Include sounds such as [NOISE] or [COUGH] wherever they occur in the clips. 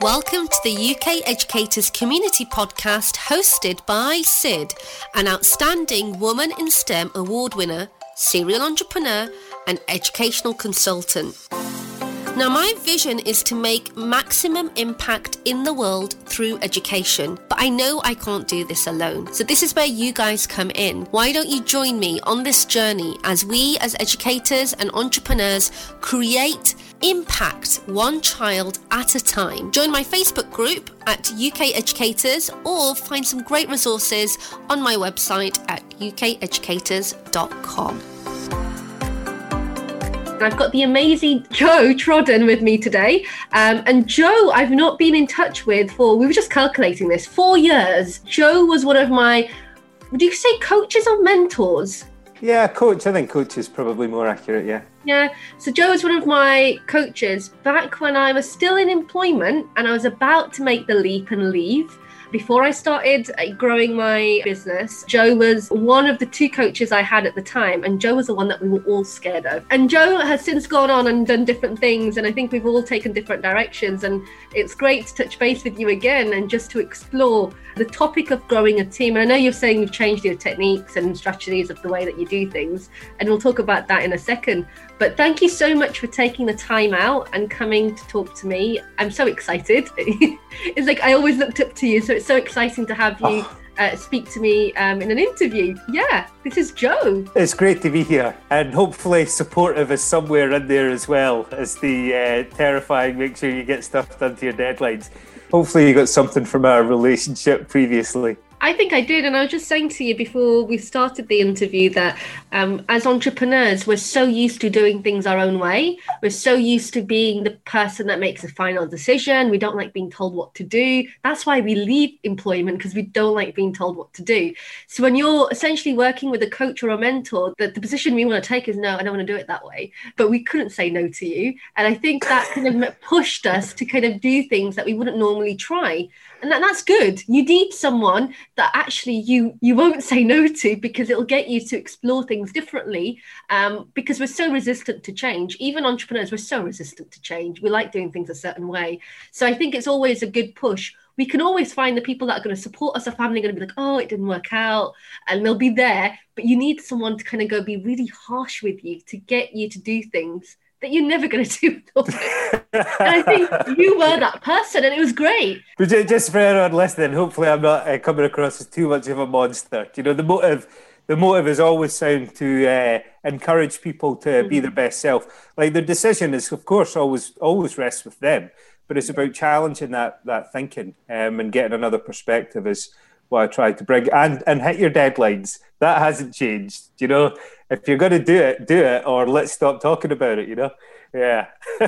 Welcome to the UK Educators Community Podcast hosted by Sid, an outstanding Woman in STEM award winner, serial entrepreneur, and educational consultant. Now, my vision is to make maximum impact in the world through education, but I know I can't do this alone. So, this is where you guys come in. Why don't you join me on this journey as we, as educators and entrepreneurs, create impact one child at a time? Join my Facebook group at UK Educators or find some great resources on my website at ukeducators.com. I've got the amazing Joe Trodden with me today. Um, and Joe, I've not been in touch with for, we were just calculating this, four years. Joe was one of my, would you say coaches or mentors? Yeah, coach. I think coach is probably more accurate. Yeah. Yeah. So Joe was one of my coaches back when I was still in employment and I was about to make the leap and leave. Before I started uh, growing my business, Joe was one of the two coaches I had at the time, and Joe was the one that we were all scared of. And Joe has since gone on and done different things, and I think we've all taken different directions. And it's great to touch base with you again and just to explore the topic of growing a team. And I know you're saying you've changed your techniques and strategies of the way that you do things, and we'll talk about that in a second. But thank you so much for taking the time out and coming to talk to me. I'm so excited. [LAUGHS] it's like I always looked up to you, so it's so exciting to have you. Oh. Uh, speak to me um, in an interview. Yeah, this is Joe. It's great to be here, and hopefully supportive is somewhere in there as well as the uh, terrifying. Make sure you get stuff done to your deadlines. Hopefully, you got something from our relationship previously. I think I did. And I was just saying to you before we started the interview that um, as entrepreneurs, we're so used to doing things our own way. We're so used to being the person that makes a final decision. We don't like being told what to do. That's why we leave employment because we don't like being told what to do. So when you're essentially working with a coach or a mentor, that the position we want to take is no, I don't want to do it that way. But we couldn't say no to you. And I think that kind of pushed us to kind of do things that we wouldn't normally try and that, that's good you need someone that actually you you won't say no to because it'll get you to explore things differently um, because we're so resistant to change even entrepreneurs we're so resistant to change we like doing things a certain way so i think it's always a good push we can always find the people that are going to support us. Our family are going to be like, oh, it didn't work out. And they'll be there. But you need someone to kind of go be really harsh with you to get you to do things that you're never going to do. [LAUGHS] and I think you were that person, and it was great. But just for anyone listening, hopefully I'm not uh, coming across as too much of a monster. You know, the motive, the motive is always sound to uh, encourage people to mm-hmm. be their best self. Like the decision is, of course, always always rests with them, but it's about challenging that that thinking um, and getting another perspective. Is what I try to bring and and hit your deadlines. That hasn't changed. You know, if you're going to do it, do it, or let's stop talking about it. You know, yeah. [LAUGHS]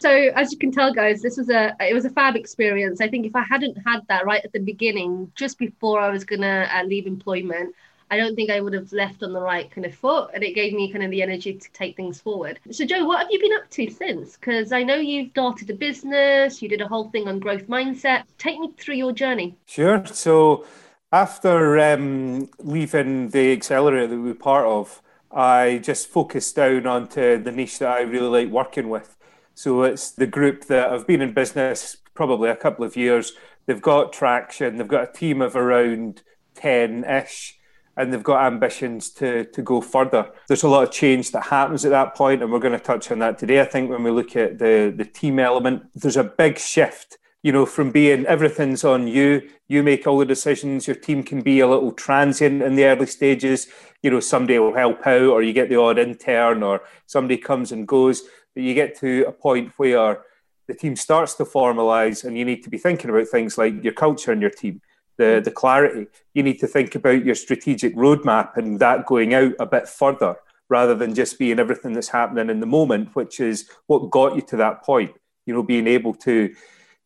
so as you can tell, guys, this was a it was a fab experience. I think if I hadn't had that right at the beginning, just before I was gonna uh, leave employment, I don't think I would have left on the right kind of foot, and it gave me kind of the energy to take things forward. So, Joe, what have you been up to since? Because I know you've started a business, you did a whole thing on growth mindset. Take me through your journey. Sure. So, after um, leaving the accelerator that we were part of, I just focused down onto the niche that I really like working with. So it's the group that I've been in business probably a couple of years. They've got traction. They've got a team of around 10 ish and they've got ambitions to to go further. There's a lot of change that happens at that point, and we're going to touch on that today. I think when we look at the the team element, there's a big shift. You know, from being everything's on you, you make all the decisions. Your team can be a little transient in the early stages. You know, somebody will help out, or you get the odd intern, or somebody comes and goes. But you get to a point where the team starts to formalize, and you need to be thinking about things like your culture and your team the, the clarity. You need to think about your strategic roadmap and that going out a bit further rather than just being everything that's happening in the moment, which is what got you to that point. You know, being able to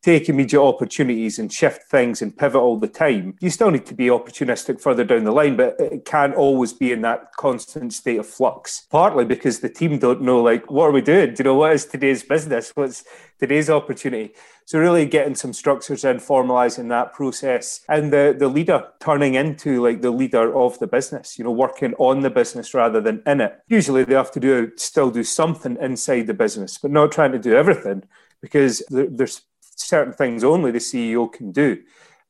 take immediate opportunities and shift things and pivot all the time. You still need to be opportunistic further down the line, but it can't always be in that constant state of flux. Partly because the team don't know, like, what are we doing? Do you know what is today's business? What's today's opportunity? So really getting some structures in, formalizing that process, and the the leader turning into like the leader of the business. You know, working on the business rather than in it. Usually they have to do still do something inside the business, but not trying to do everything because there's certain things only the CEO can do.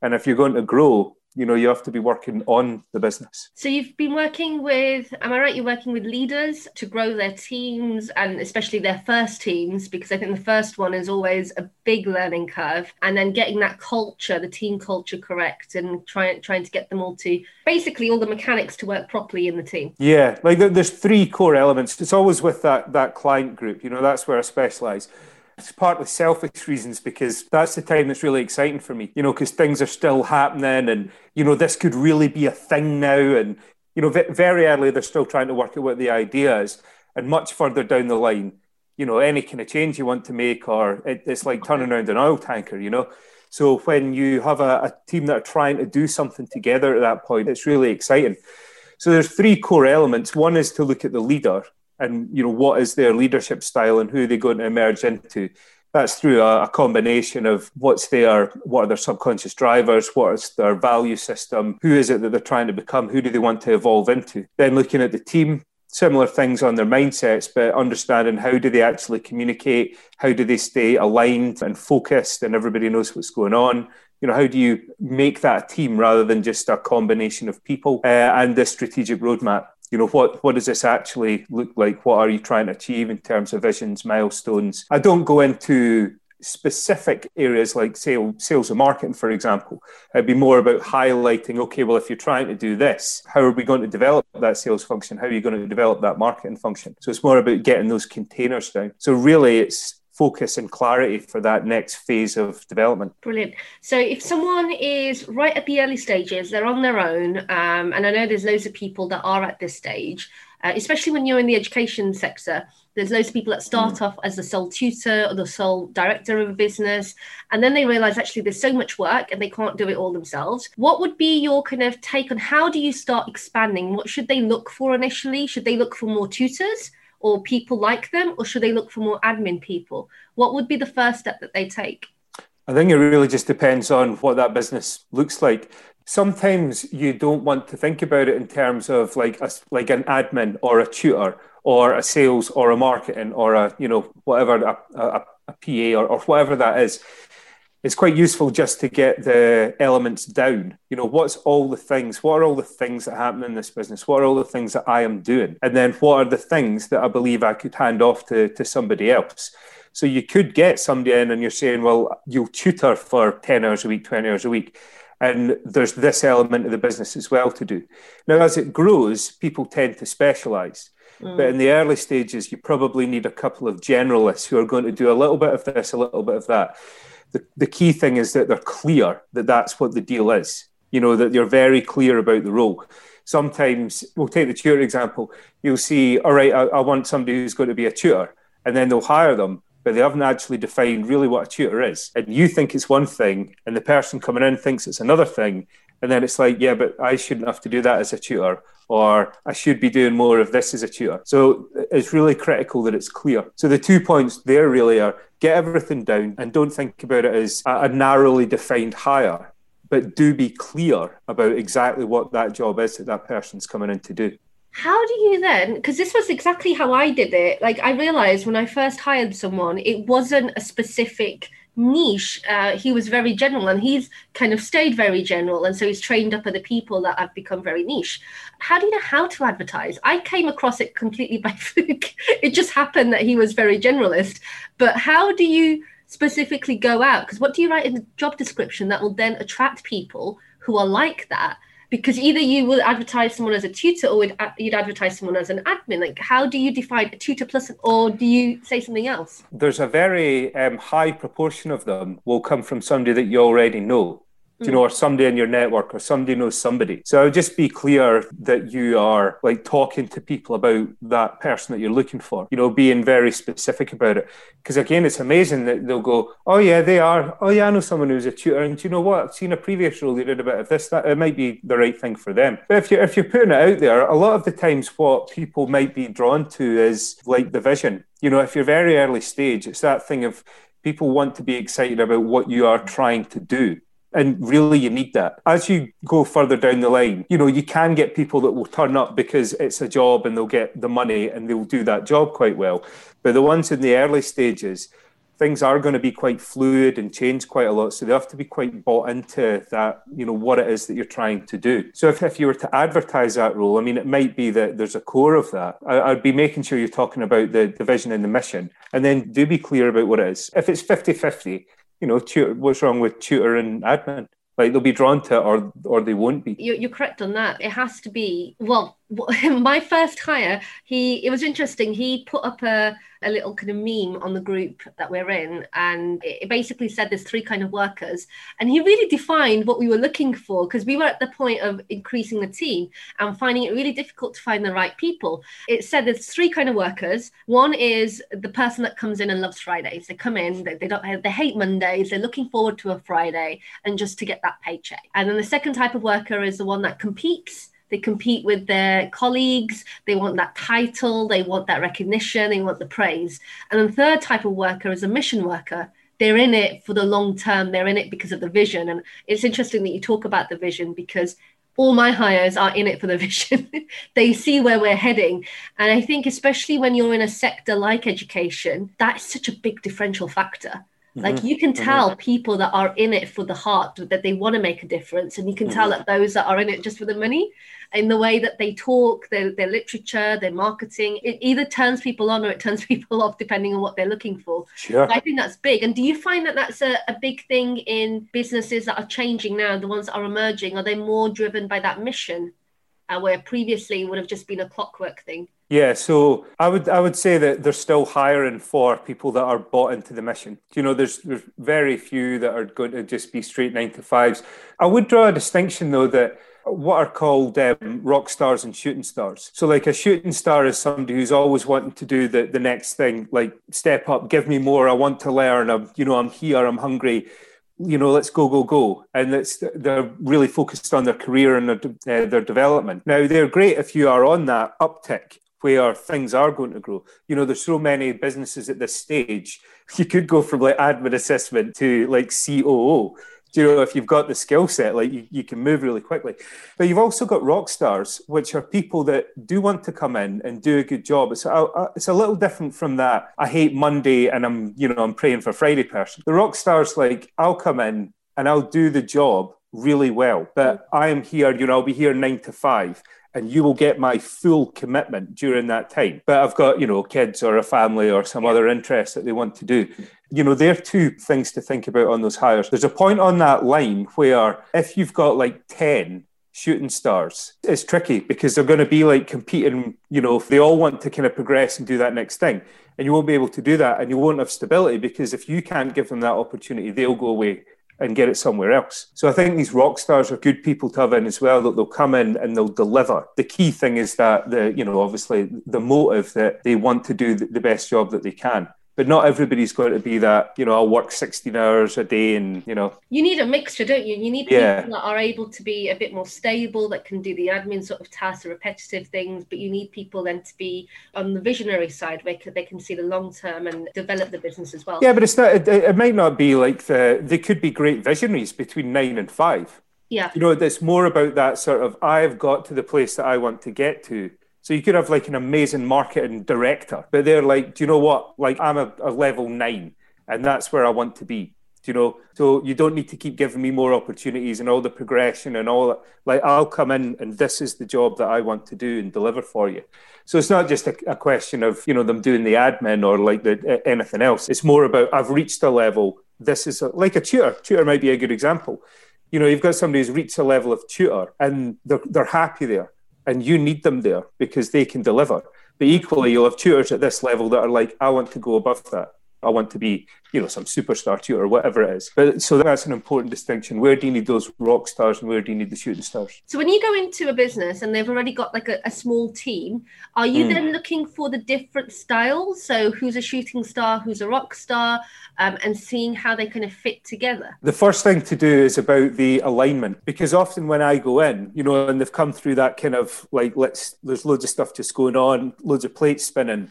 And if you're going to grow, you know you have to be working on the business. So you've been working with am i right you're working with leaders to grow their teams and especially their first teams? Because i think the first one is always a big learning curve and then getting that culture the team culture correct and trying trying to get them all to basically all the mechanics to work properly in the team. Yeah like there's three core elements. It's always with that that client group. You know that's where i specialize it's partly selfish reasons because that's the time that's really exciting for me, you know, because things are still happening and, you know, this could really be a thing now. And, you know, very early, they're still trying to work out what the idea is. And much further down the line, you know, any kind of change you want to make, or it, it's like turning around an oil tanker, you know. So when you have a, a team that are trying to do something together at that point, it's really exciting. So there's three core elements. One is to look at the leader and you know what is their leadership style and who are they're going to emerge into. That's through a, a, combination of what's their what are their subconscious drivers what is their value system who is it that they're trying to become who do they want to evolve into. Then looking at the team similar things on their mindsets but understanding how do they actually communicate how do they stay aligned and focused and everybody knows what's going on. You know how do you make that a team rather than just a combination of people uh, and the strategic roadmap you know what what does this actually look like what are you trying to achieve in terms of visions milestones i don't go into specific areas like sales, sales and marketing, for example. It'd be more about highlighting, okay, well, if you're trying to do this, how are we going to develop that sales function? How are you going to develop that marketing function? So it's more about getting those containers down. So really, it's focus and clarity for that next phase of development. Brilliant. So, if someone is right at the early stages, they're on their own, um, and I know there's loads of people that are at this stage, uh, especially when you're in the education sector. There's loads of people that start mm. off as the sole tutor or the sole director of a business, and then they realize actually there's so much work and they can't do it all themselves. What would be your kind of take on how do you start expanding? What should they look for initially? Should they look for more tutors? Or people like them, or should they look for more admin people? What would be the first step that they take? I think it really just depends on what that business looks like. Sometimes you don't want to think about it in terms of like a, like an admin or a tutor or a sales or a marketing or a you know whatever a, a, a PA or, or whatever that is it's quite useful just to get the elements down. You know, what's all the things? What are all the things that happen in this business? What are all the things that I am doing? And then what are the things that I believe I could hand off to, to somebody else? So you could get somebody in and you're saying, well, you'll tutor for 10 hours a week, 20 hours a week. And there's this element of the business as well to do. Now, as it grows, people tend to specialize. Mm. But in the early stages, you probably need a couple of generalists who are going to do a little bit of this, a little bit of that the, the key thing is that they're clear that that's what the deal is. You know, that you're very clear about the role. Sometimes, we'll take the tutor example, you'll see, all right, I, I want somebody who's going to be a tutor, and then they'll hire them, but they haven't actually defined really what a tutor is. And you think it's one thing, and the person coming in thinks it's another thing. And then it's like, yeah, but I shouldn't have to do that as a tutor, or I should be doing more of this as a tutor. So it's really critical that it's clear. So the two points there really are get everything down and don't think about it as a narrowly defined hire, but do be clear about exactly what that job is that that person's coming in to do. How do you then? Because this was exactly how I did it. Like, I realized when I first hired someone, it wasn't a specific niche. Uh, he was very general and he's kind of stayed very general. And so he's trained up other people that have become very niche. How do you know how to advertise? I came across it completely by [LAUGHS] fluke. it just happened that he was very generalist. But how do you specifically go out? Because what do you write in the job description that will then attract people who are like that? Because either you will advertise someone as a tutor or you'd advertise someone as an admin. Like how do you define a tutor plus or do you say something else? There's a very um, high proportion of them will come from somebody that you already know you know, or somebody in your network or somebody knows somebody. So I would just be clear that you are like talking to people about that person that you're looking for, you know, being very specific about it. Because again, it's amazing that they'll go, Oh yeah, they are. Oh yeah, I know someone who's a tutor. And you know what? I've seen a previous role they did a bit of this, that it might be the right thing for them. But if you're if you're putting it out there, a lot of the times what people might be drawn to is like the vision. You know, if you're very early stage, it's that thing of people want to be excited about what you are trying to do and really, you need that. As you go further down the line, you know, you can get people that will turn up because it's a job and they'll get the money and they'll do that job quite well. But the ones in the early stages, things are going to be quite fluid and change quite a lot. So they have to be quite bought into that, you know, what it is that you're trying to do. So if, if you were to advertise that role, I mean, it might be that there's a core of that. I, would be making sure you're talking about the, the vision and the mission, and then do be clear about what it is. If it's 50 50, you know, tutor, what's wrong with tutor and admin? Like they'll be drawn to it or or they won't be. You're, you're correct on that. It has to be well. [LAUGHS] My first hire, he it was interesting. He put up a a little kind of meme on the group that we're in, and it basically said there's three kind of workers, and he really defined what we were looking for because we were at the point of increasing the team and finding it really difficult to find the right people. It said there's three kind of workers. One is the person that comes in and loves Fridays. They come in, they, they don't, they hate Mondays. They're looking forward to a Friday and just to get that paycheck. And then the second type of worker is the one that competes they compete with their colleagues. They want that title. They want that recognition. They want the praise. And the third type of worker is a mission worker. They're in it for the long term. They're in it because of the vision. And it's interesting that you talk about the vision because all my hires are in it for the [LAUGHS] vision. they see where we're heading. And I think, especially when you're in a sector like education, that's such a big differential factor. Like mm-hmm. you can mm-hmm. tell mm-hmm. people that are in it for the heart that they want to make a difference, and you can mm-hmm. tell that those that are in it just for the money, in the way that they talk, their, their literature, their marketing, it either turns people on or it turns [LAUGHS] people off depending on what they're looking for. Sure. I think that's big. And do you find that that's a, a big thing in businesses that are changing now, the ones that are emerging? Are they more driven by that mission, uh, where previously would have just been a clockwork thing? Yeah, so I would I would say that they're still hiring for people that are bought into the mission. You know, there's there's very few that are going to just be straight nine to fives. I would draw a distinction though that what are called um, rock stars and shooting stars. So, like a shooting star is somebody who's always wanting to do the, the next thing, like step up, give me more. I want to learn. I'm, you know, I'm here. I'm hungry. You know, let's go, go, go. And it's they're really focused on their career and their, uh, their development. Now, they're great if you are on that uptick where things are going to grow. You know, there's so many businesses at this stage. [LAUGHS] You could go from like admin assessment to like COO you know, if you've got the skill set, like you, you can move really quickly. But you've also got rock stars, which are people that do want to come in and do a good job. It's a, it's a little different from that. I hate Monday and I'm, you know, I'm praying for Friday person. The rock stars, like, I'll come in and I'll do the job really well, but I am here, you know, I'll be here nine to five and you will get my full commitment during that time. But I've got, you know, kids or a family or some other interest that they want to do. You know, there are two things to think about on those hires. There's a point on that line where if you've got like 10 shooting stars, it's tricky because they're going to be like competing, you know, if they all want to kind of progress and do that next thing. And you won't be able to do that and you won't have stability because if you can't give them that opportunity, they'll go away and get it somewhere else. So I think these rock stars are good people to have in as well. That they'll come in and they'll deliver. The key thing is that the you know obviously the motive that they want to do the best job that they can but not everybody's going to be that you know i'll work 16 hours a day and you know. You need a mixture don't you? You need yeah. people that are able to be a bit more stable that can do the admin sort of tasks the repetitive things but you need people then to be on the visionary side where they can see the long term and develop the business as well. Yeah but it's not it, it might not be like the they could be great visionaries between nine and five. Yeah. You know it's more about that sort of i've got to the place that i want to get to so you could have like an amazing marketing director, but they're like, do you know what? Like I'm a, a level nine, and that's where I want to be. Do you know? So you don't need to keep giving me more opportunities and all the progression and all that. Like I'll come in and this is the job that I want to do and deliver for you. So it's not just a, a question of you know them doing the admin or like the, anything else. It's more about I've reached a level. This is a, like a tutor. Tutor might be a good example. You know, you've got somebody who's reached a level of tutor and they're, they're happy there and you need them there because they can deliver. But equally, you'll have tutors at this level that are like, I want to go above that. I want to be, you know, some superstar too, or whatever it is. But so that's an important distinction. Where do you need those rock stars and where do you need the shooting stars? So when you go into a business and they've already got like a, a small team, are you mm. then looking for the different styles? So who's a shooting star, who's a rock star, um, and seeing how they kind of fit together? The first thing to do is about the alignment because often when I go in, you know, and they've come through that kind of like, let's, there's loads of stuff just going on, loads of plates spinning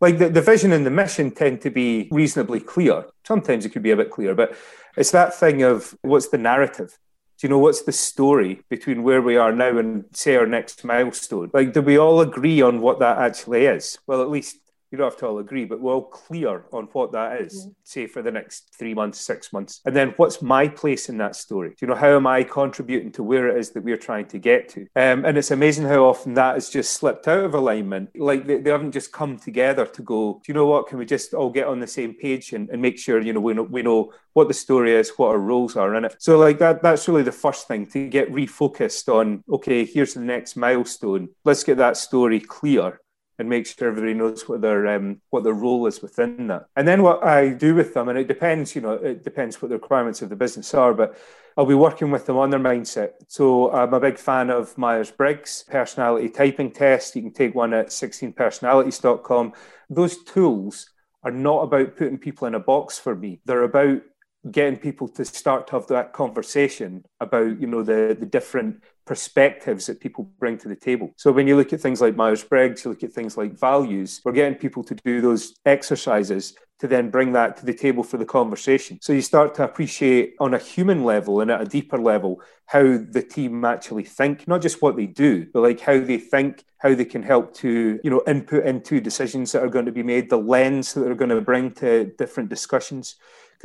like the, the vision and the mission tend to be reasonably clear. Sometimes it could be a bit clear, but it's that thing of what's the narrative? Do you know what's the story between where we are now and say our next milestone? Like, do we all agree on what that actually is? Well, at least you don't have to all agree, but we're all clear on what that is, mm-hmm. say for the next three months, six months. And then what's my place in that story? Do you know, how am I contributing to where it is that we're trying to get to? Um, and it's amazing how often that has just slipped out of alignment. Like they, they, haven't just come together to go, do you know what? Can we just all get on the same page and, and make sure, you know, we know, we know what the story is, what our roles are in it. So like that, that's really the first thing to get refocused on, okay, here's the next milestone. Let's get that story clear and make sure everybody knows what their um, what their role is within that. And then what I do with them, and it depends, you know, it depends what the requirements of the business are, but I'll be working with them on their mindset. So I'm a big fan of Myers Briggs personality typing test. You can take one at 16personalities.com. Those tools are not about putting people in a box for me. They're about getting people to start to have that conversation about you know the the different perspectives that people bring to the table. So when you look at things like Myers Briggs, you look at things like values, we're getting people to do those exercises to then bring that to the table for the conversation. So you start to appreciate on a human level and at a deeper level how the team actually think, not just what they do, but like how they think, how they can help to, you know, input into decisions that are going to be made, the lens that they're going to bring to different discussions.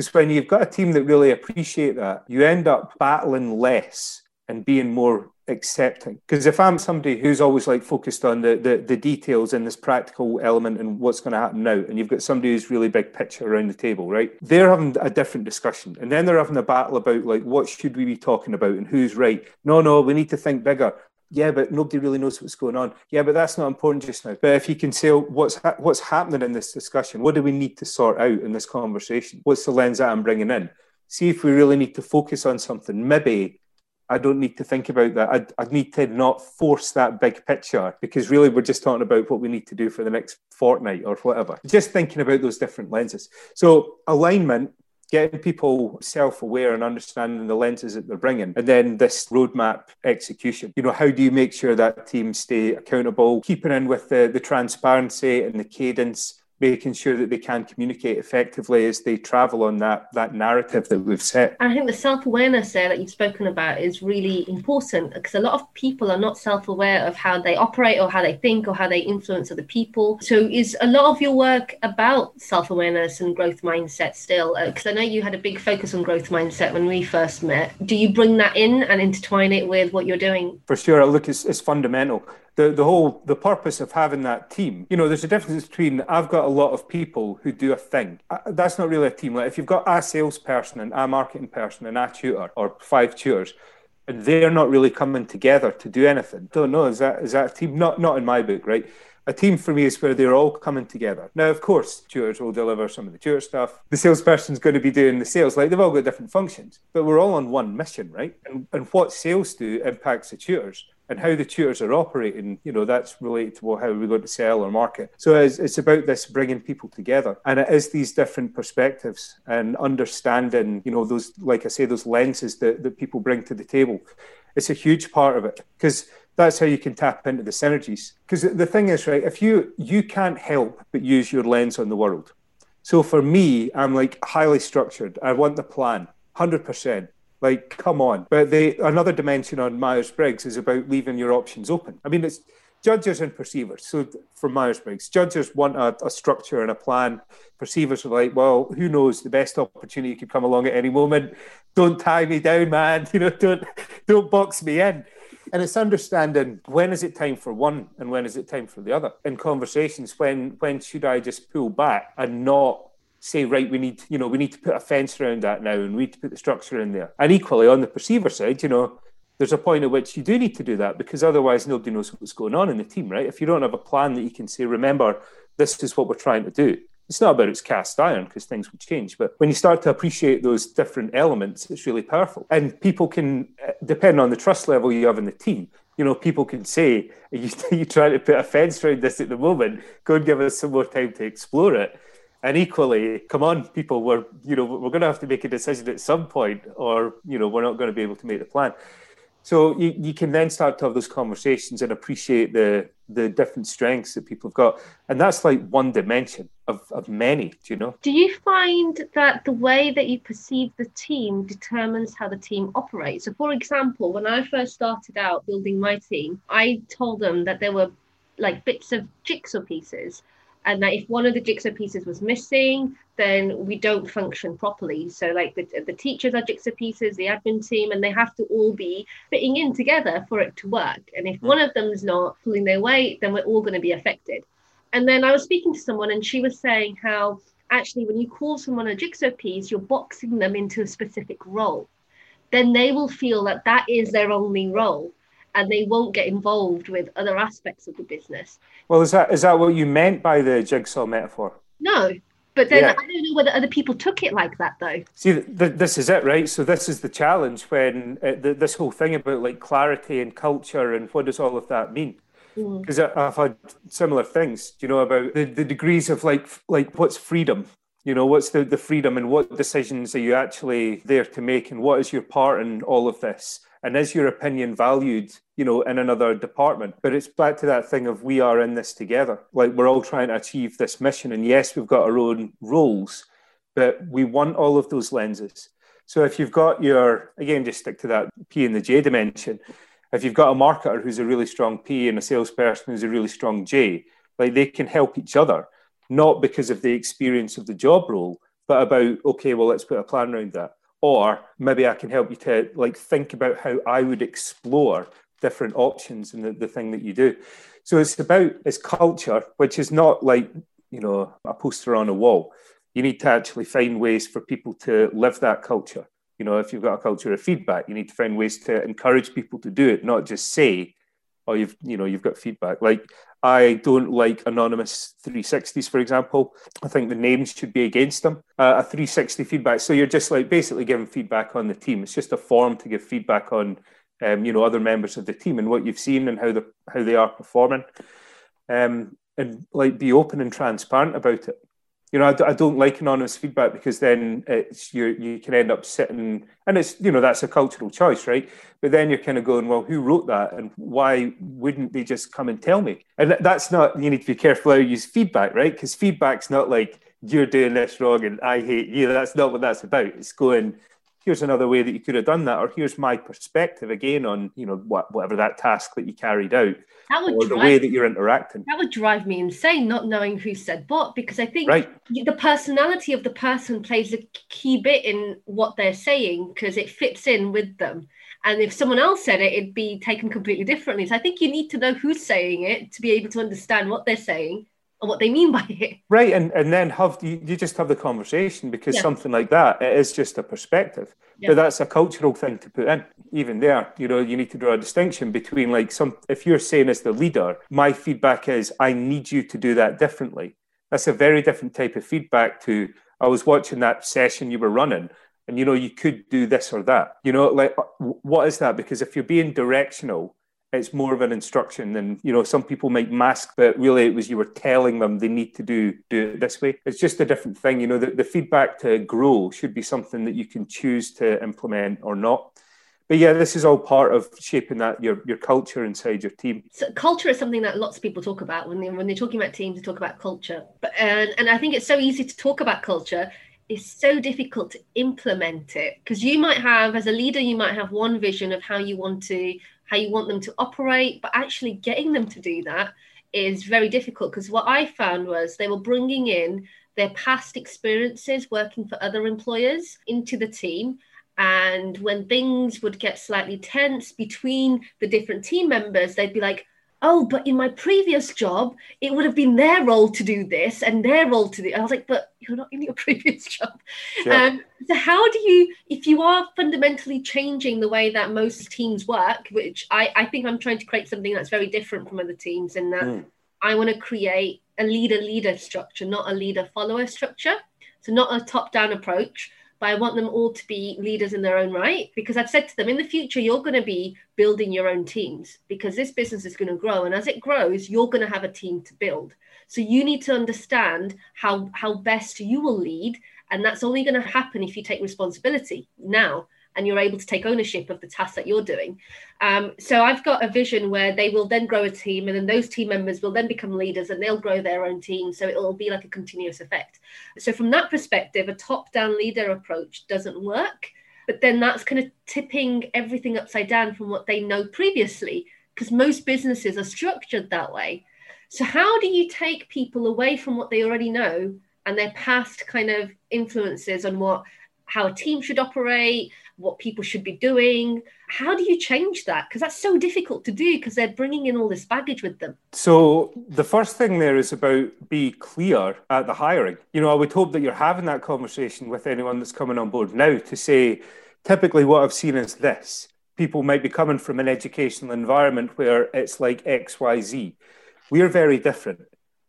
Because when you've got a team that really appreciate that, you end up battling less and being more accepting. Because if I'm somebody who's always like focused on the, the, the details and this practical element and what's going to happen now, and you've got somebody who's really big picture around the table, right? They're having a different discussion, and then they're having a battle about like what should we be talking about and who's right. No, no, we need to think bigger. Yeah, but nobody really knows what's going on. Yeah, but that's not important just now. But if you can say what's ha- what's happening in this discussion, what do we need to sort out in this conversation? What's the lens that I'm bringing in? See if we really need to focus on something. Maybe I don't need to think about that. I, I need to not force that big picture because really we're just talking about what we need to do for the next fortnight or whatever. Just thinking about those different lenses. So alignment getting people self-aware and understanding the lenses that they're bringing and then this roadmap execution. You know how do you make sure that teams stay accountable keeping in with the, the transparency and the cadence making sure that they can communicate effectively as they travel on that that narrative that we've set. I think the self awareness there that you've spoken about is really important because a lot of people are not self aware of how they operate or how they think or how they influence other people. So, is a lot of your work about self awareness and growth mindset still? Because uh, I know you had a big focus on growth mindset when we first met. Do you bring that in and intertwine it with what you're doing? For sure. Look, it's, it's fundamental the, the whole the purpose of having that team you know there's a difference between i've got a lot of people who do a thing uh, that's not really a team like if you've got a salesperson and a marketing person and a tutor or five tutors and they're not really coming together to do anything don't know is that is that a team not not in my book right a team for me is where they're all coming together. Now, of course, tutors will deliver some of the tutor stuff. The salesperson's going to be doing the sales. Like they've all got different functions, but we're all on one mission, right? And, and what sales do impacts the tutors and how the tutors are operating, you know, that's related to how we're going to sell or market. So it's, it's about this bringing people together. And it is these different perspectives and understanding, you know, those, like I say, those lenses that, that people bring to the table. It's a huge part of it because that's how you can tap into the synergies. Because the thing is, right, if you you can't help but use your lens on the world. So for me, I'm like highly structured. I want the plan, hundred percent. Like, come on. But the another dimension on Myers Briggs is about leaving your options open. I mean, it's judges and perceivers. So for Myers Briggs, judges want a, a, structure and a plan. Perceivers are like, well, who knows? The best opportunity could come along at any moment. Don't tie me down, man. [LAUGHS] You know, don't don't box me in. And it's understanding when is it time for one and when is it time for the other. In conversations, when when should I just pull back and not say, right, we need, you know, we need to put a fence around that now and we need to put the structure in there. And equally on the perceiver side, you know, there's a point at which you do need to do that because otherwise nobody knows what's going on in the team, right? If you don't have a plan that you can say, remember, this is what we're trying to do. It's not about it's cast iron because things will change. But when you start to appreciate those different elements, it's really powerful. And people can, uh, depending on the trust level you have in the team, you know, people can say, [LAUGHS] you, you trying to put a fence around this at the moment, go and give us some more time to explore it and equally, come on, people, we're you know we're going to have to make a decision at some point, or you know we're not going to be able to make the plan. So you, you can then start to have those conversations and appreciate the the different strengths that people have got, and that's like one dimension of, of many. Do you know? Do you find that the way that you perceive the team determines how the team operates? So, for example, when I first started out building my team, I told them that there were like bits of jigsaw pieces and that if one of the jigsaw pieces was missing then we don't function properly. So like the, the teachers are jigsaw pieces the admin team and they have to all be fitting in together for it to work. And if mm. one of them is not pulling their weight then we're all going to be affected. And then i was speaking to someone and she was saying how actually when you call someone a jigsaw piece you're boxing them into a specific role. Then they will feel that that is their only role and they won't get involved with other aspects of the business. Well, is that is that what you meant by the jigsaw metaphor? No, but then yeah. I don't know whether other people took it like that though. See, th- this is it, right? So this is the challenge when uh, th- this whole thing about like clarity and culture and what does all of that mean? Because mm. I've had similar things, you know, about the, the degrees of like like what's freedom you know what's the, the freedom and what decisions are you actually there to make and what is your part in all of this and is your opinion valued you know in another department? But it's back to that thing of we are in this together. Like we're all trying to achieve this mission. And yes we've got our own roles but we want all of those lenses. So if you've got your again just stick to that p and the j dimension. If you've got a marketer who's a really strong p and a salesperson who's a really strong j like they can help each other not because of the experience of the job role but about okay well let's put a plan around that or maybe I can help you to like think about how I would explore different options in the, the thing that you do. So it's about it's culture, which is not like, you know, a poster on a wall. You need to actually find ways for people to live that culture. You know, if you've got a culture of feedback, you need to find ways to encourage people to do it, not just say, oh, you've, you know, you've got feedback. Like I don't like anonymous 360s, for example. I think the names should be against them. Uh, a 360 feedback. So you're just like basically giving feedback on the team. It's just a form to give feedback on, um, you know, other members of the team and what you've seen and how the how they are performing, um, and like be open and transparent about it you know, I, I, don't like anonymous feedback because then it's you you can end up sitting, and it's you know that's a cultural choice, right? But then you're kind of going, well, who wrote that, and why wouldn't they just come and tell me? And that's not. You need to be careful how you use feedback, right? Because feedback's not like you're doing this wrong and I hate you. That's not what that's about. It's going, here's another way that you could have done that, or here's my perspective again on you know what, whatever that task that you carried out, that would or the way that you're interacting. That would drive me insane, not knowing who said what, because I think right. the personality of the person plays a key bit in what they're saying because it fits in with them. And if someone else said it, it'd be taken completely differently. So I think you need to know who's saying it to be able to understand what they're saying what they mean by it. Right, and, and then have you, you just have the conversation because yeah. something like that it is just a perspective, yeah. but that's a cultural thing to put in. Even there, you know, you need to draw a distinction between like some. If you're saying as the leader, my feedback is I need you to do that differently. That's a very different type of feedback to I was watching that session you were running and you know you could do this or that you know like uh, what is that because if you're being directional it's more of an instruction than you know some people might mask but really it was you were telling them they need to do do it this way it's just a different thing you know the, the feedback to grow should be something that you can choose to implement or not but yeah, this is all part of shaping that your your culture inside your team. So culture is something that lots of people talk about when they when they're talking about teams. They talk about culture, but and and I think it's so easy to talk about culture. It's so difficult to implement it because you might have, as a leader, you might have one vision of how you want to how you want them to operate, but actually getting them to do that is very difficult because what I found was they were bringing in their past experiences working for other employers into the team. And when things would get slightly tense between the different team members, they'd be like, oh, but in my previous job, it would have been their role to do this and their role to do. I was like, but you're not in your [LAUGHS] previous job. Yeah. Um, so how do you, if you are fundamentally changing the way that most teams work, which I, I think I'm trying to create something that's very different from other teams in that mm. I want to create a leader leader structure, not a leader follower structure. So not a top down approach but I want them all to be leaders in their own right because I've said to them in the future you're going to be building your own teams because this business is going to grow and as it grows you're going to have a team to build. So you need to understand how how best you will lead and that's only going to happen if you take responsibility now and you're able to take ownership of the tasks that you're doing. Um, so I've got a vision where they will then grow a team, and then those team members will then become leaders and they'll grow their own team. So it'll be like a continuous effect. So from that perspective, a top-down leader approach doesn't work. But then that's kind of tipping everything upside down from what they know previously, because most businesses are structured that way. So, how do you take people away from what they already know and their past kind of influences on what how a team should operate, what people should be doing. How do you change that? Because that's so difficult to do because they're bringing in all this baggage with them. So, the first thing there is about be clear at the hiring. You know, I would hope that you're having that conversation with anyone that's coming on board now to say, typically, what I've seen is this. People might be coming from an educational environment where it's like XYZ. We're very different.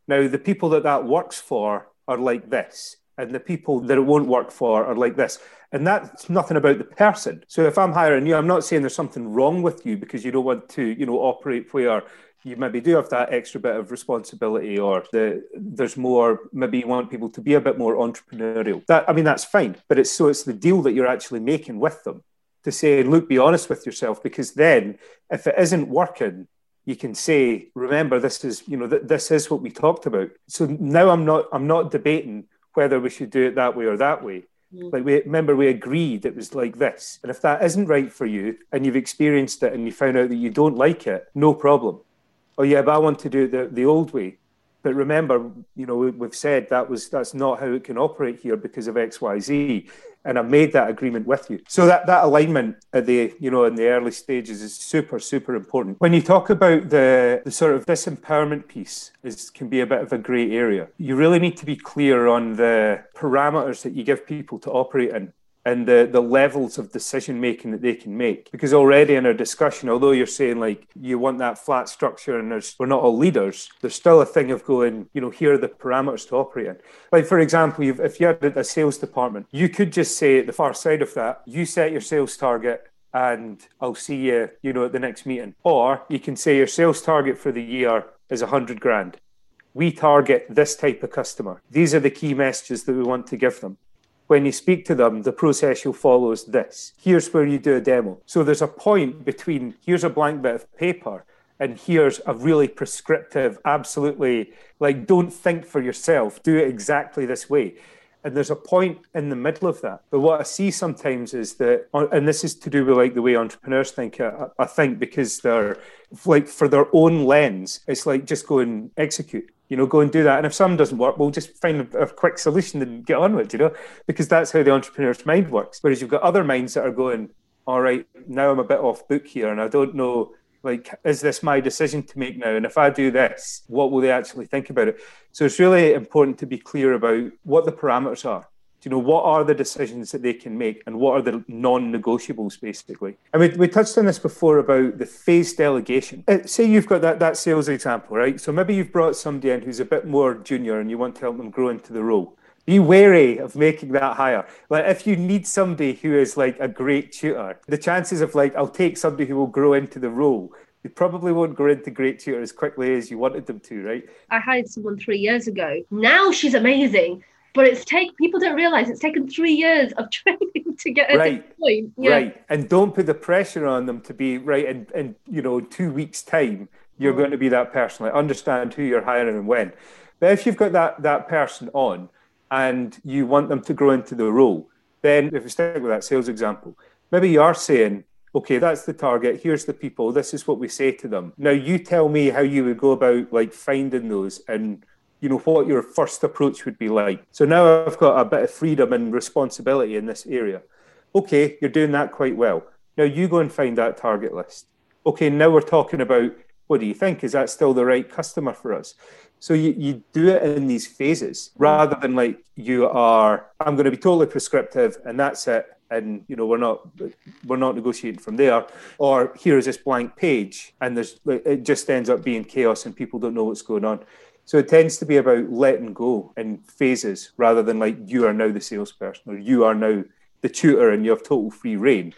Now, the people that that works for are like this and the people that it won't work for are like this. And that's nothing about the person. So if I'm hiring you, I'm not saying there's something wrong with you because you don't want to, you know, operate where you maybe do have that extra bit of responsibility or the there's more maybe you want people to be a bit more entrepreneurial. That I mean that's fine, but it's so it's the deal that you're actually making with them to say, look, be honest with yourself, because then if it isn't working, you can say, remember, this is, you know, th- this is what we talked about. So now I'm not, I'm not debating whether we should do it that way or that way. Mm. Like we remember we agreed it was like this. And if that isn't right for you and you've experienced it and you found out that you don't like it, no problem. Oh yeah, but I want to do it the, the old way. But remember, you know, we've said that was that's not how it can operate here because of X, Y, Z, and I made that agreement with you. So that that alignment at the you know in the early stages is super super important. When you talk about the the sort of disempowerment piece, is can be a bit of a grey area. You really need to be clear on the parameters that you give people to operate in and the, the levels of decision making that they can make. Because already in our discussion, although you're saying like you want that flat structure and there's, we're not all leaders, there's still a thing of going, you know, here are the parameters to operate in. Like, for example, if you had a sales department, you could just say at the far side of that, you set your sales target and I'll see you, you know, at the next meeting. Or you can say your sales target for the year is 100 grand. We target this type of customer. These are the key messages that we want to give them when you speak to them, the process you'll follow is this. Here's where you do a demo. So there's a point between here's a blank bit of paper and here's a really prescriptive, absolutely like don't think for yourself, do it exactly this way. And there's a point in the middle of that. But what I see sometimes is that, uh, and this is to do with like the way entrepreneurs think, uh, I, I think because they're like for their own lens, it's like just go and execute you know, go and do that. And if some doesn't work, we'll just find a, a, quick solution and get on with it, you know, because that's how the entrepreneur's mind works. Whereas you've got other minds that are going, all right, now I'm a bit off book here and I don't know, like, is this my decision to make now? And if I do this, what will they actually think about it? So it's really important to be clear about what the parameters are you know what are the decisions that they can make and what are the non-negotiables basically and we, we touched on this before about the phase delegation uh, say you've got that, that sales example right so maybe you've brought somebody in who's a bit more junior and you want to help them grow into the role be wary of making that hire. Like if you need somebody who is like a great tutor, the chances of like I'll take somebody who will grow into the role you probably won't grow into great tutor as quickly as you wanted them to, right? I hired someone three years ago. Now she's amazing but it's take people don't realize it's taken three years of [LAUGHS] training to get right. this point. Yeah. Right. And don't put the pressure on them to be right in, in you know, two weeks' time, you're mm. oh. going to be that person. Like understand who you're hiring and when. But if you've got that that person on and you want them to grow into the role, then if we stick with that sales example, maybe you are saying, okay, that's the target. Here's the people. This is what we say to them. Now you tell me how you would go about like finding those and you know what your first approach would be like. So now I've got a bit of freedom and responsibility in this area. Okay, you're doing that quite well. Now you go and find that target list. Okay, now we're talking about what do you think? Is that still the right customer for us? So you, you do it in these phases rather than like you are, I'm going to be totally prescriptive and that's it. And you know, we're not we're not negotiating from there. Or here is this blank page and there's it just ends up being chaos and people don't know what's going on. So it tends to be about letting go in phases rather than like you are now the salesperson or you are now the tutor and you have total free rein.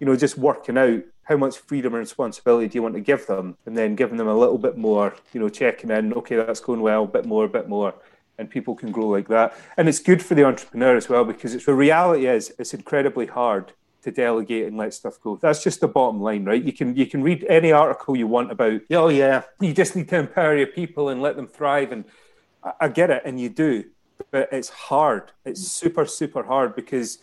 You know, just working out how much freedom and responsibility do you want to give them and then giving them a little bit more, you know, checking in, okay, that's going well, a bit more, a bit more. And people can grow like that. And it's good for the entrepreneur as well because it's the reality is it's incredibly hard to delegate and let stuff go. That's just the bottom line, right? You can you can read any article you want about, oh yeah, you just need to empower your people and let them thrive. And I, I get it, and you do, but it's hard. It's super super hard because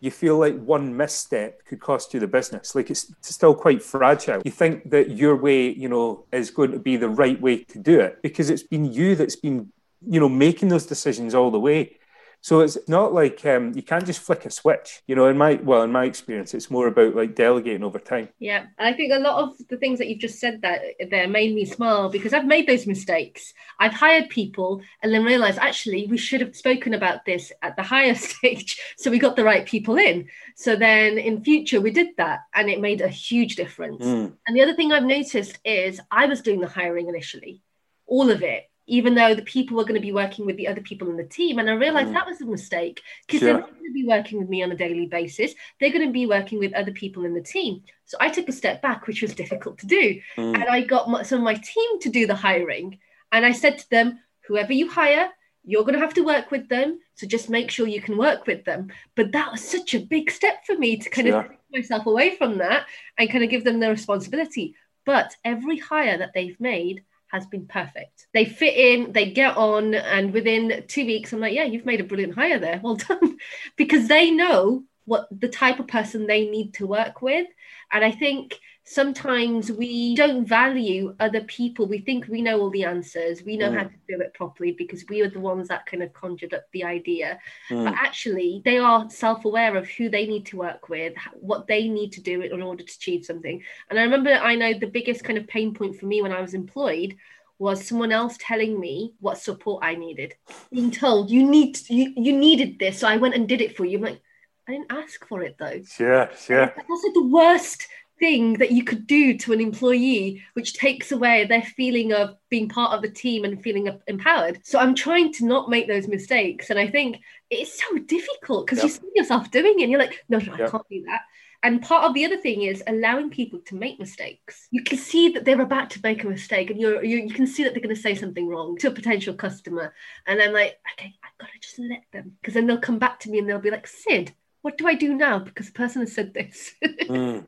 you feel like one misstep could cost you the business. Like it's still quite fragile. You think that your way, you know, is going to be the right way to do it because it's been you that's been, you know, making those decisions all the way. So it's not like um, you can't just flick a switch. You know, in my well, in my experience, it's more about like delegating over time. Yeah, and I think a lot of the things that you've just said that there made me smile because I've made those mistakes. I've hired people and then realized actually we should have spoken about this at the hire [LAUGHS] stage, so we got the right people in. So then in future we did that, and it made a huge difference. Mm. And the other thing I've noticed is I was doing the hiring initially, all of it even though the people were going to be working with the other people in the team. And I realized mm. that was a mistake because sure. they're not going to be working with me on a daily basis. They're going to be working with other people in the team. So I took a step back, which was difficult to do. Mm. And I got my, some of my team to do the hiring. And I said to them, whoever you hire, you're going to have to work with them. So just make sure you can work with them. But that was such a big step for me to kind sure. of take myself away from that and kind of give them the responsibility. But every hire that they've made has been perfect. They fit in, they get on, and within two weeks, I'm like, yeah, you've made a brilliant hire there. [LAUGHS] Well done. because they know what the type of person they need to work with. And I think sometimes we don't value other people. We think we know all the answers, we know mm. how to do it properly because we are the ones that kind of conjured up the idea. Mm. But actually, they are self aware of who they need to work with, what they need to do in order to achieve something. And I remember, I know the biggest kind of pain point for me when I was employed was someone else telling me what support I needed. Being told you need you, you needed this, so I went and did it for you. I'm like, I didn't ask for it though. Sure, sure. That's like the worst thing that you could do to an employee, which takes away their feeling of being part of the team and feeling empowered. So I'm trying to not make those mistakes. And I think it's so difficult because yep. you see yourself doing it and you're like, no, no, yep. I can't do that. And part of the other thing is allowing people to make mistakes. You can see that they're about to make a mistake, and you're, you you can see that they're going to say something wrong to a potential customer. And I'm like, okay, I've got to just let them, because then they'll come back to me and they'll be like, Sid, what do I do now? Because the person has said this. [LAUGHS] Mm.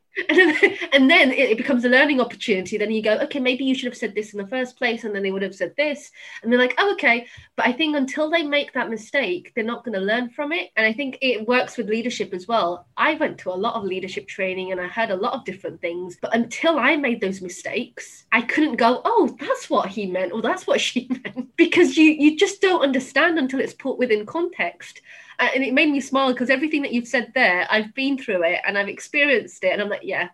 and, then it, becomes a learning opportunity. Then you go, okay, maybe you should have said this in the first place. And then they would have said this. And they're like, oh, okay. But I think until they make that mistake, they're not going to learn from it. And I think it works with leadership as well. I went to a lot of leadership training and I heard a lot of different things. But until I made those mistakes, I couldn't go, oh, that's what he meant or that's what she [LAUGHS] meant. because you, you just don't understand until it's put within context and it made me smile because everything that you've said there, I've been through it and I've experienced it, and I'm like, yeah,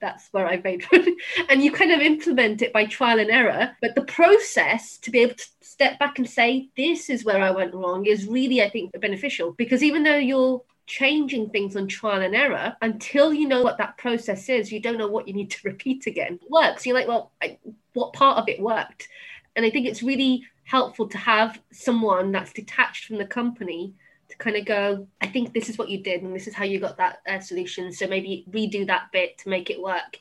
that's where I've made [LAUGHS] and you kind of implement it by trial and error. But the process to be able to step back and say, this is where I went wrong is really, I think, beneficial because even though you're changing things on trial and error, until you know what that process is, you don't know what you need to [LAUGHS] repeat again. It works. You're like, well, I, what part of it worked? And I think it's really helpful to have someone that's detached from the company kind of go, I think this is what you did and this is how you got that uh, solution. So maybe redo that bit to make it work.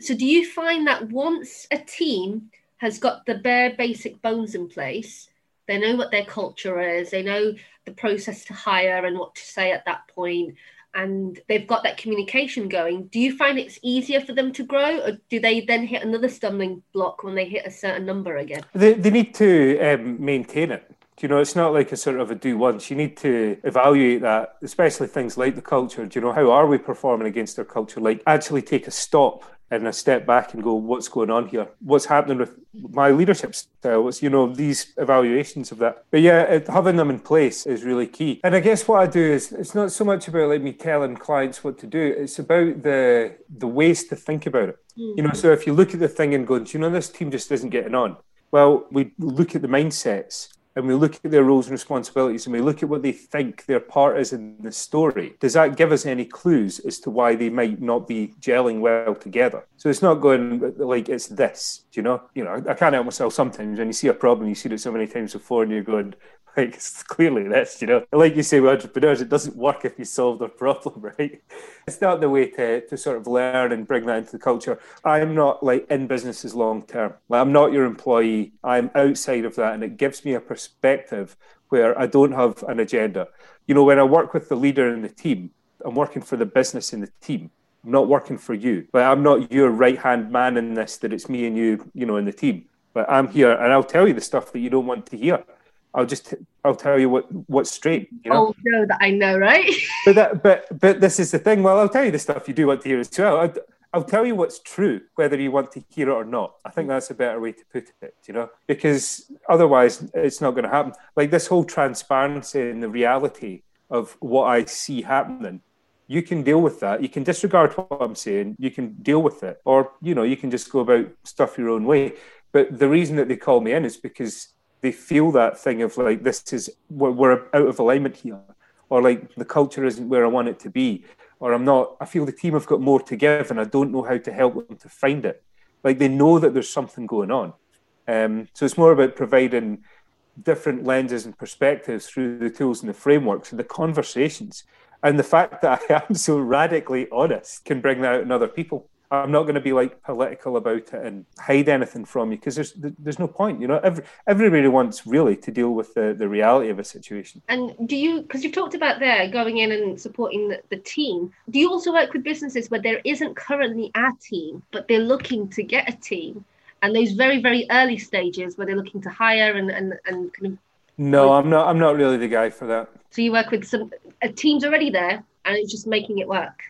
So do you find that once a team has got the bare basic bones in place, they know what their culture is, they know the process to hire and what to say at that point, and they've got that communication going, do you find it's easier for them to grow, or do they then hit another stumbling block when they hit a certain number again? They, they need to um, maintain it you know, it's not like a sort of a do once. You need to evaluate that, especially things like the culture. Do you know, how are we performing against our culture? Like, actually take a stop and a step back and go, what's going on here? What's happening with my leadership style? What's, you know, these evaluations of that. But yeah, it, having them in place is really key. And I guess what I do is it's not so much about like me telling clients what to do. It's about the the ways to think about it. Mm-hmm. You know, so if you look at the thing and go, do you know, this team just isn't getting on. Well, we look at the mindsets and we look at their roles and responsibilities and we look at what they think their part is in the story, does that give us any clues as to why they might not be gelling well together? So it's not going like it's this, you know? You know, I can't help myself sometimes when you see a problem, you see it so many times before and you're going, [LAUGHS] like it's clearly this, you know. Like you say with entrepreneurs, it doesn't work if you solve their problem, [LAUGHS] right? It's not the way to, to sort of learn and bring that into the culture. I'm not like in businesses long term. Like, I'm not your employee. I'm outside of that, and it gives me a perspective where I don't have an agenda. You know, when I work with the leader in the team, I'm working for the business in the team. I'm not working for you. But I'm not your right hand man in this, that it's me and you, you know, in the team. But I'm here and I'll tell you the stuff that you don't want to hear. I'll just I'll tell you what what's straight. You know? Oh no, that I know, right? [LAUGHS] but that, but but this is the thing. Well, I'll tell you the stuff you do want to hear as well. I, I'll tell you what's true, whether you want to hear it or not. I think mm. that's a better way to put it, you know, because otherwise it's not going to happen. Like this whole transparency and the reality of what I see happening, you can deal with that. You can disregard what I'm saying. You can deal with it, or you know, you can just go about stuff your own way. But the reason that they call me in is because they feel that thing of like this is we're, we're out of alignment here, or like the culture isn't where I want it to be or I'm not, I feel the team have got more to give and I don't know how to help them to find it. Like they know that there's something going on. Um, so it's more about providing different lenses and perspectives through the tools and the frameworks and the conversations. And the fact that I am so radically honest can bring that out in other people. I'm not going to be like political about it and hide anything from you because there's there's no point. You know, every, everybody wants really to deal with the, the reality of a situation. And do you, because you've talked about there going in and supporting the, the team, do you also work with businesses where there isn't currently a team, but they're looking to get a team? And those very, very early stages where they're looking to hire and, and, and kind of. No, I'm not. I'm not really the guy for that. So you work with some a team's already there, and it's just making it work.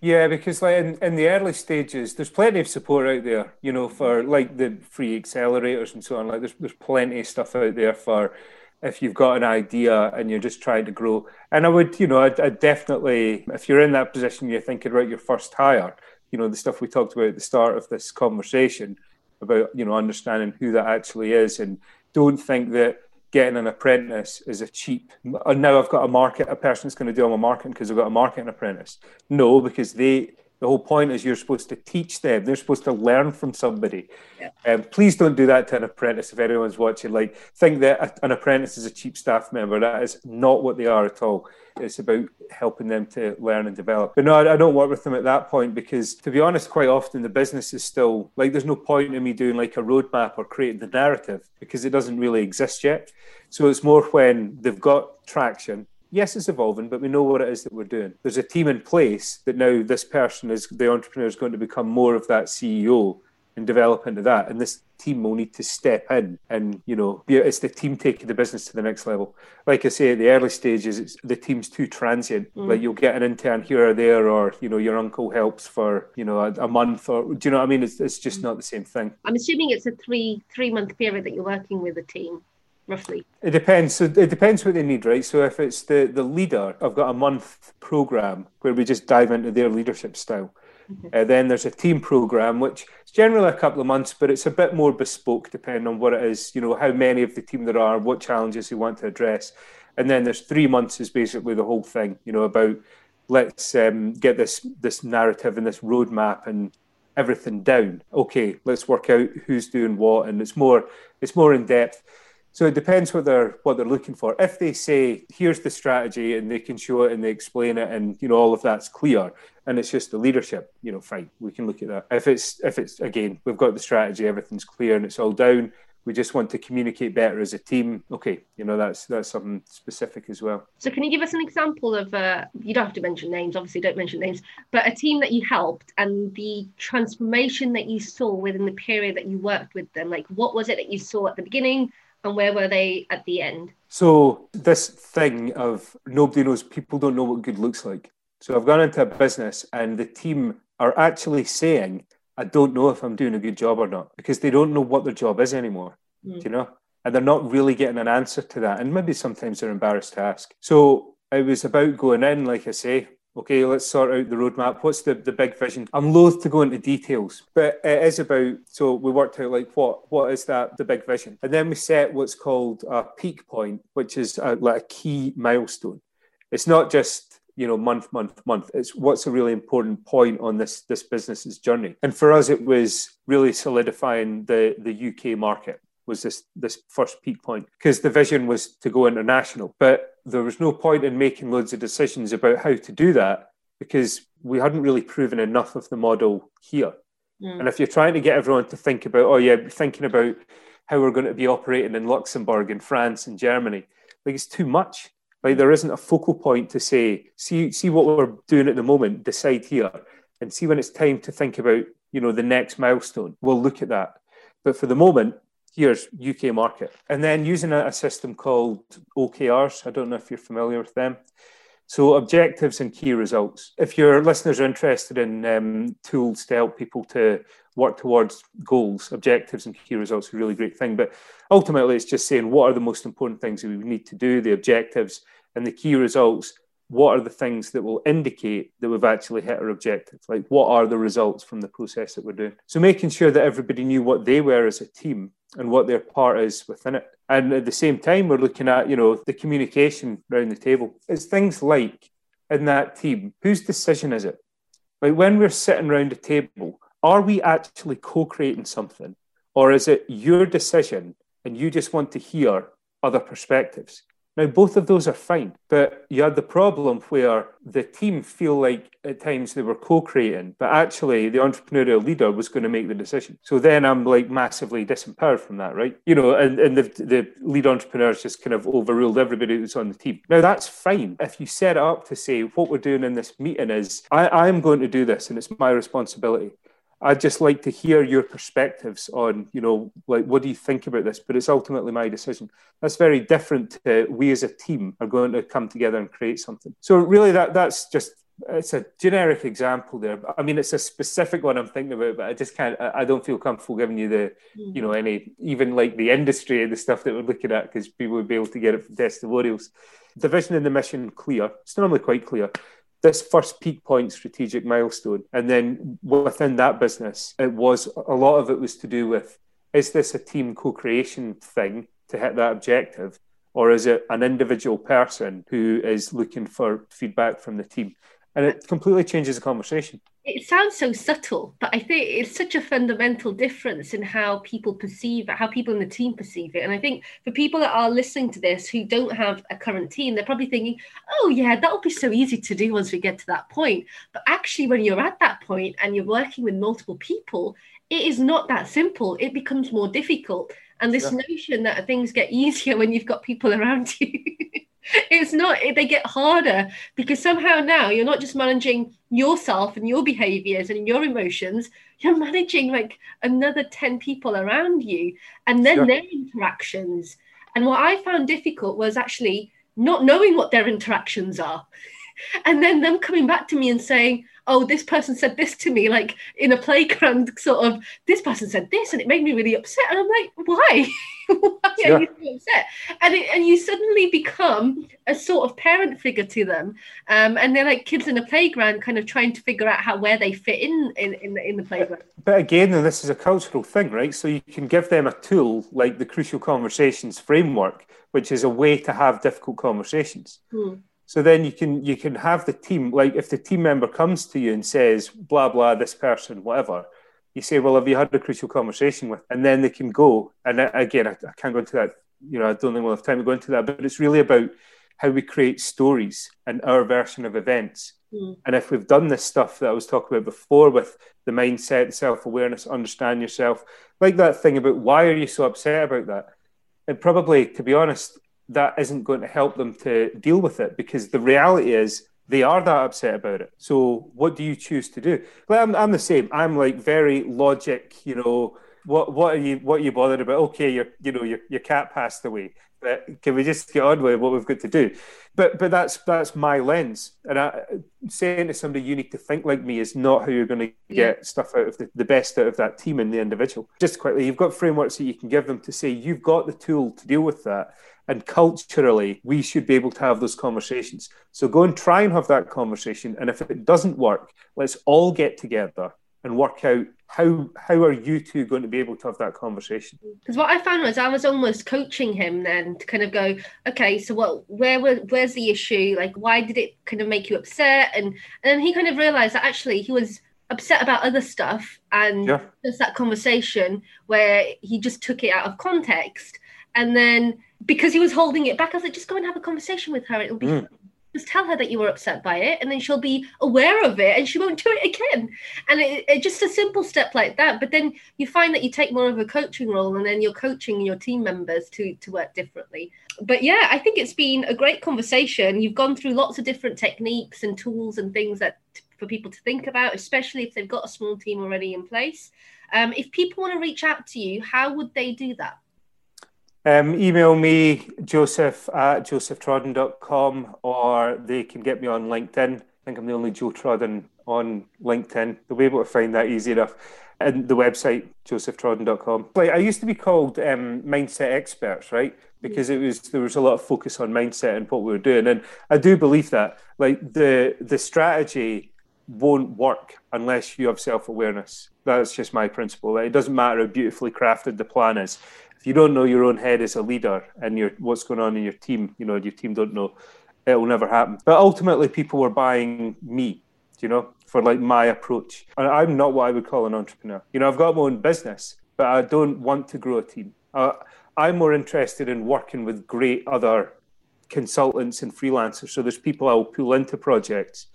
Yeah, because like in, in the early stages, there's plenty of support out there, you know, for like the free accelerators and so on. Like there's there's plenty of stuff out there for if you've got an idea and you're just trying to grow. And I would, you know, I'd, I'd definitely, if you're in that position, you're thinking about your first hire, you know, the stuff we talked about at the start of this conversation about, you know, understanding who that actually is and don't think that getting an apprentice is a cheap. And now I've got a market, a person that's going to do all my marketing because I've got a marketing apprentice. No, because they. The whole point is you're supposed to teach them. They're supposed to learn from somebody. Yeah. Um, please don't do that to an apprentice if anyone's watching. Like, think that an apprentice is a cheap staff member. That is not what they are at all. It's about helping them to learn and develop. But no, I, don't work with them at that point because, to be honest, quite often the business is still like there's no point in me doing like a roadmap or creating the narrative because it doesn't really exist yet. So it's more when they've got traction. Yes, it's evolving, but we know what it is that we're doing. There's a team in place that now this person is the entrepreneur is going to become more of that CEO and develop into that. And this team will need to step in and, you know, it's the team taking the business to the next level. Like I say, at the early stages, it's the team's too transient. Mm. Like you'll get an intern here or there, or, you know, your uncle helps for, you know, a, a month or, do you know what I mean? It's, it's just mm. not the same thing. I'm assuming it's a three, three month period that you're working with a team roughly? It depends. So it depends what they need, right? So if it's the the leader, I've got a month program where we just dive into their leadership style. Mm-hmm. Uh, then there's a team program, which is generally a couple of months, but it's a bit more bespoke depending on what it is. You know, how many of the team there are, what challenges you want to address, and then there's three months is basically the whole thing. You know, about let's um, get this this narrative and this roadmap and everything down. Okay, let's work out who's doing what, and it's more it's more in depth. So it depends what they're what they're looking for. If they say, "Here's the strategy," and they can show it and they explain it, and you know all of that's clear, and it's just the leadership, you know, fine, we can look at that. If it's if it's again, we've got the strategy, everything's clear, and it's all down. We just want to communicate better as a team. Okay, you know that's that's something specific as well. So can you give us an example of? Uh, you don't have to mention names, obviously, don't mention names, but a team that you helped and the transformation that you saw within the period that you worked with them. Like, what was it that you saw at the beginning? And where were they at the end? So this thing of nobody knows, people don't know what good looks like. So I've gone into a business and the team are actually saying, I don't know if I'm doing a good job or not because they don't know what their job is anymore. Mm. you know? And they're not really getting an answer to that. And maybe sometimes they're embarrassed to ask. So it was about going in, like I say, okay, let's sort out the roadmap. What's the, the big vision? I'm loath to go into details, but it is about, so we worked out like what, what is that, the big vision? And then we set what's called a peak point, which is a, like a key milestone. It's not just, you know, month, month, month. It's what's a really important point on this, this business's journey. And for us, it was really solidifying the, the UK market was this this first peak point because the vision was to go international. But there was no point in making loads of decisions about how to do that because we hadn't really proven enough of the model here. Mm. and if you're trying to get everyone to think about oh yeah thinking about how we're going to be operating in luxembourg and france and germany like it's too much. Like there isn't a focal point to say see see what we're doing at the moment decide here and see when it's time to think about you know the next milestone. We'll look at that. But for the moment here's UK market. And then using a, a system called OKRs. I don't know if you're familiar with them. So, objectives and key results. If your listeners are interested in um, tools to help people to work towards goals, objectives, and key results, are a really great thing. But ultimately, it's just saying what are the most important things that we need to do, the objectives, and the key results what are the things that will indicate that we've actually hit our objective? Like, what are the results from the process that we're doing? So, making sure that everybody knew what they were as a team and what their part is within it. And at the same time, we're looking at, you know, the communication around the table. It's things like in that team, whose decision is it? Like, when we're sitting around a table, are we actually co creating something? Or is it your decision and you just want to hear other perspectives? Now, both of those are fine, but you had the problem where the team feel like at times they were co-creating, but actually the entrepreneurial leader was going to make the decision. So then I'm like massively disempowered from that, right? You know, and, and the, the lead entrepreneurs just kind of overruled everybody who's on the team. Now that's fine. If you set it up to say what we're doing in this meeting is I, I'm going to do this and it's my responsibility. I'd just like to hear your perspectives on, you know, like what do you think about this? But it's ultimately my decision. That's very different to we as a team are going to come together and create something. So really, that that's just it's a generic example there. I mean, it's a specific one I'm thinking about, but I just can't. I don't feel comfortable giving you the, mm. you know, any even like the industry and the stuff that we're looking at because people would be able to get it from testimonials. The vision and the mission clear. It's normally quite clear this first peak point strategic milestone. And then within that business, it was a lot of it was to do with is this a team co creation thing to hit that objective? Or is it an individual person who is looking for feedback from the team? And it completely changes the conversation it sounds so subtle, but I think it's such a fundamental difference in how people perceive it, how people in the team perceive it. And I think for people that are listening to this who don't have a current team, they're probably thinking, oh, yeah, that'll be so easy to do once we get to that point. But actually, when you're at that point and you're working with multiple people, it is not that simple. It becomes more difficult. And this yeah. notion that things get easier when you've got people [LAUGHS] around you. It's not they get harder because somehow now you're not just managing yourself and your behaviors and your emotions you're managing like another 10 people around you and then sure. their interactions and what i found difficult was actually not knowing what their interactions are [LAUGHS] and then them coming back to me and saying oh, this person said this to me, like in a playground, sort of, this person said this, and it made me really upset. And I'm like, why? [LAUGHS] why are you so upset? And, it, and you suddenly become a sort of parent figure to them. Um, and they're like kids in a playground, kind of trying to figure out how where they fit in in, in, the, in the playground. But again, and this is a cultural thing, right? So you can give them a tool like the Crucial Conversations framework, which is a way to have difficult conversations. Hmm. So then you can you can have the team like if the team member comes to you and says blah blah this person whatever, you say well have you had a crucial conversation with, and then they can go and again I, I can't go into that you know I don't think we'll have time to go into that, but it's really about how we create stories and our version of events. Mm. And if we've done this stuff that I was talking about before with the mindset, self awareness, understand yourself, like that thing about why are you so upset about that? And probably, to be honest, that isn't going to help them to deal with it because the reality is they are that upset about it. So what do you choose to do? Well, I'm, I'm the same. I'm like very logic, you know, what what are you what are you bothered about? Okay, your you know your your cat passed away. But can we just get on with what we've got to do? But but that's that's my lens. And I, saying to somebody you need to think like me is not how you're going to get yeah. stuff out of the, the best out of that team and the individual. Just quickly, you've got frameworks that you can give them to say you've got the tool to deal with that and culturally, we should be able to have those conversations. So go and try and have that conversation. And if it doesn't work, let's all get together and work out how how are you two going to be able to have that conversation because what i found was i was almost coaching him then to kind of go okay so what where where's the issue like why did it kind of make you upset and and then he kind of realized that actually he was upset about other stuff and yeah. just that conversation where he just took it out of context and then because he was holding it back, I was like, just go and have a conversation with her. It'll be mm. Just tell her that you were upset by it, and then she'll be aware of it, and she won't do it again. And it, it, just a simple step like that. But then you find that you take more of a coaching role, and then you're coaching your team members to to work differently. But yeah, I think it's been a great conversation. You've gone through lots of different techniques and tools and things that for people to think about, especially if they've got a small team already in place. Um, if people want to reach out to you, how would they do that? Um, email me, joseph at josephtrodden.com, or they can get me on LinkedIn. I think I'm the only Joe Trodden on LinkedIn. They'll be able to find that easy enough. And the website, josephtrodden.com. Like I used to be called um, Mindset Experts, right? Because it was there was a lot of focus on mindset and what we were doing. And I do believe that. Like the the strategy won't work unless you have self-awareness. That's just my principle. It doesn't matter how beautifully crafted the plan is you don't know your own head as a leader and your what's going on in your team, you know, your team don't know, it will never happen. But ultimately, people were buying me, you know, for like my approach. And I'm not what I would call an entrepreneur. You know, I've got my own business, but I don't want to grow a team. Uh, I'm more interested in working with great other consultants and freelancers. So there's people I'll pull into projects.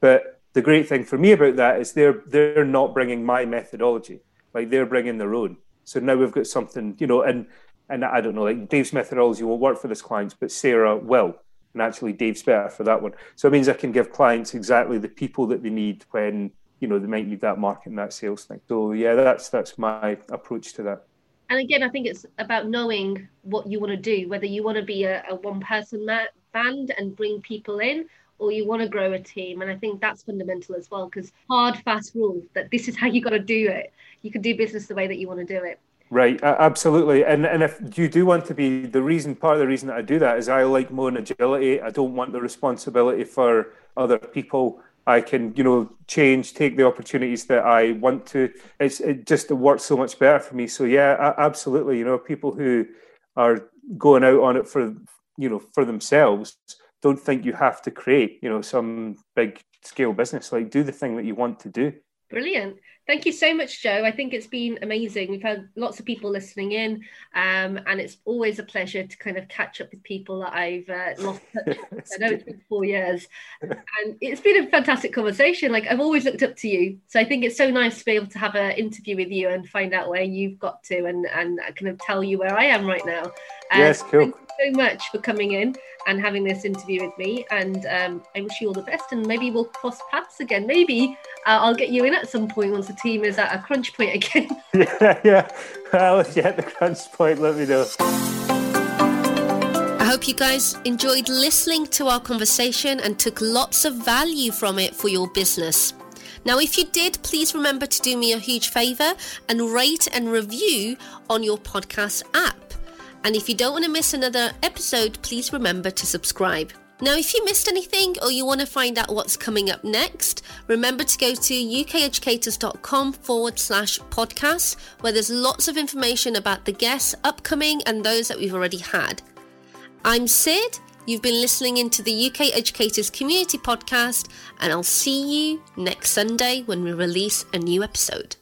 But the great thing for me about that is they're they're not bringing my methodology. Like they're bringing their own. So now we've got something, you know, and and I don't know, like Dave's methodology won't work for this client, but Sarah will. And actually Dave's better for that one. So it means I can give clients exactly the people that they need when, you know, they might need that market and that sales thing. So yeah, that's that's my approach to that. And again, I think it's about knowing what you want to do, whether you want to be a, a one person band and bring people in, or you want to grow a team. And I think that's fundamental as well, because hard, fast rule that this is how you got to do it. You can do business the way that you want to do it. Right, absolutely. And and if you do want to be the reason, part of the reason that I do that is I like more agility. I don't want the responsibility for other people. I can, you know, change, take the opportunities that I want to. It's it just it works so much better for me. So yeah, absolutely. You know, people who are going out on it for, you know, for themselves don't think you have to create, you know, some big scale business. Like do the thing that you want to do. Brilliant. Thank you so much, Joe. I think it's been amazing. We've had lots of people listening in, um, and it's always a pleasure to kind of catch up with people that I've uh, lost touch with. [LAUGHS] I know it's been four years, and it's been a fantastic conversation. Like I've always looked up to you, so I think it's so nice to be able to have an interview with you and find out where you've got to, and and kind of tell you where I am right now. yes, cool Thank you so much for coming in and having this interview with me. And um, I wish you all the best. And maybe we'll cross paths again. Maybe uh, I'll get you in at some point once the team is at a crunch point again. [LAUGHS] [LAUGHS] yeah, yeah. Well, if you hit the crunch point, let me know. I hope you guys enjoyed listening to our conversation and took lots of value from it for your business. Now, if you did, please remember to do me a huge favor and rate and review on your podcast app. And if you don't want to miss another episode, please remember to subscribe. Now, if you missed anything or you want to find out what's coming up next, remember to go to ukeducators.com forward slash podcast, where there's lots of information about the guests upcoming and those that we've already had. I'm Sid. You've been listening into the UK Educators Community Podcast, and I'll see you next Sunday when we release a new episode.